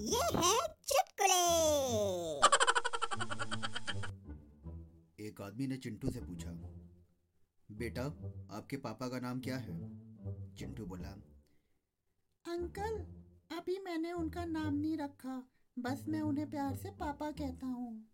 ये है चुटकुले। एक आदमी ने चिंटू से पूछा बेटा आपके पापा का नाम क्या है? चिंटू बोला अंकल अभी मैंने उनका नाम नहीं रखा। बस मैं उन्हें प्यार से पापा कहता हूँ।